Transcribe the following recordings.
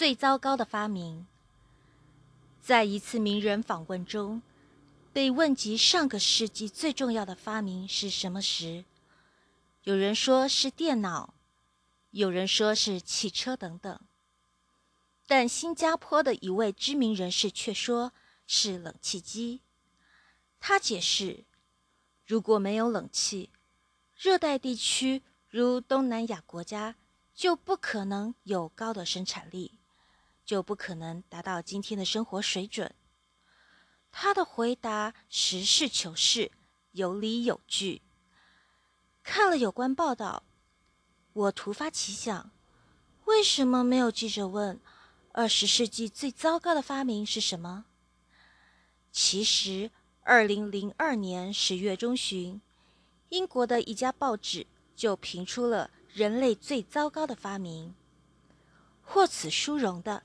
最糟糕的发明。在一次名人访问中，被问及上个世纪最重要的发明是什么时，有人说是电脑，有人说是汽车等等。但新加坡的一位知名人士却说是冷气机。他解释，如果没有冷气，热带地区如东南亚国家就不可能有高的生产力，就不可能达到今天的生活水准。他的回答实事求是，有理有据。看了有关报道，我突发奇想：为什么没有记者问二十世纪最糟糕的发明是什么？其实，二零零二年十月中旬，英国的一家报纸就评出了人类最糟糕的发明。获此殊荣的，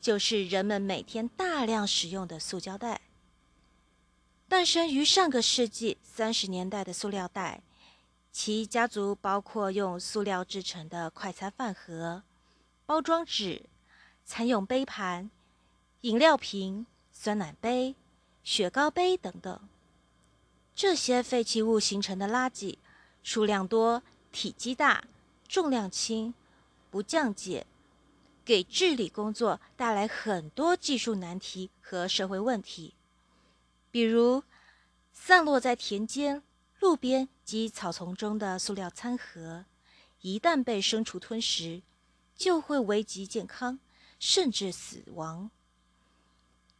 就是人们每天大量使用的塑胶袋。诞生于上个世纪三十年代的塑料袋，其家族包括用塑料制成的快餐饭盒、包装纸、餐用杯盘、饮料瓶、酸奶杯、雪糕杯等等。这些废弃物形成的垃圾数量多、体积大、重量轻、不降解，给治理工作带来很多技术难题和社会问题。比如，散落在田间、路边及草丛中的塑料餐盒，一旦被牲畜吞食，就会危及健康，甚至死亡。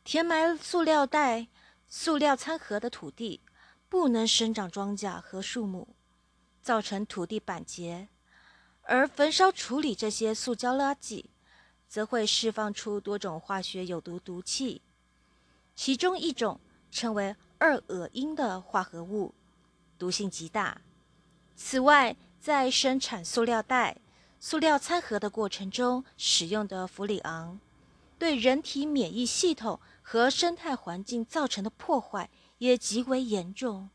填埋塑料袋、塑料餐盒的土地不能生长庄稼和树木，造成土地板结；而焚烧处理这些塑胶垃圾，则会释放出多种化学有毒毒气，其中一种。称为二恶英的化合物，毒性极大。此外，在生产塑料袋、塑料餐盒的过程中使用的氟利昂，对人体免疫系统和生态环境造成的破坏也极为严重。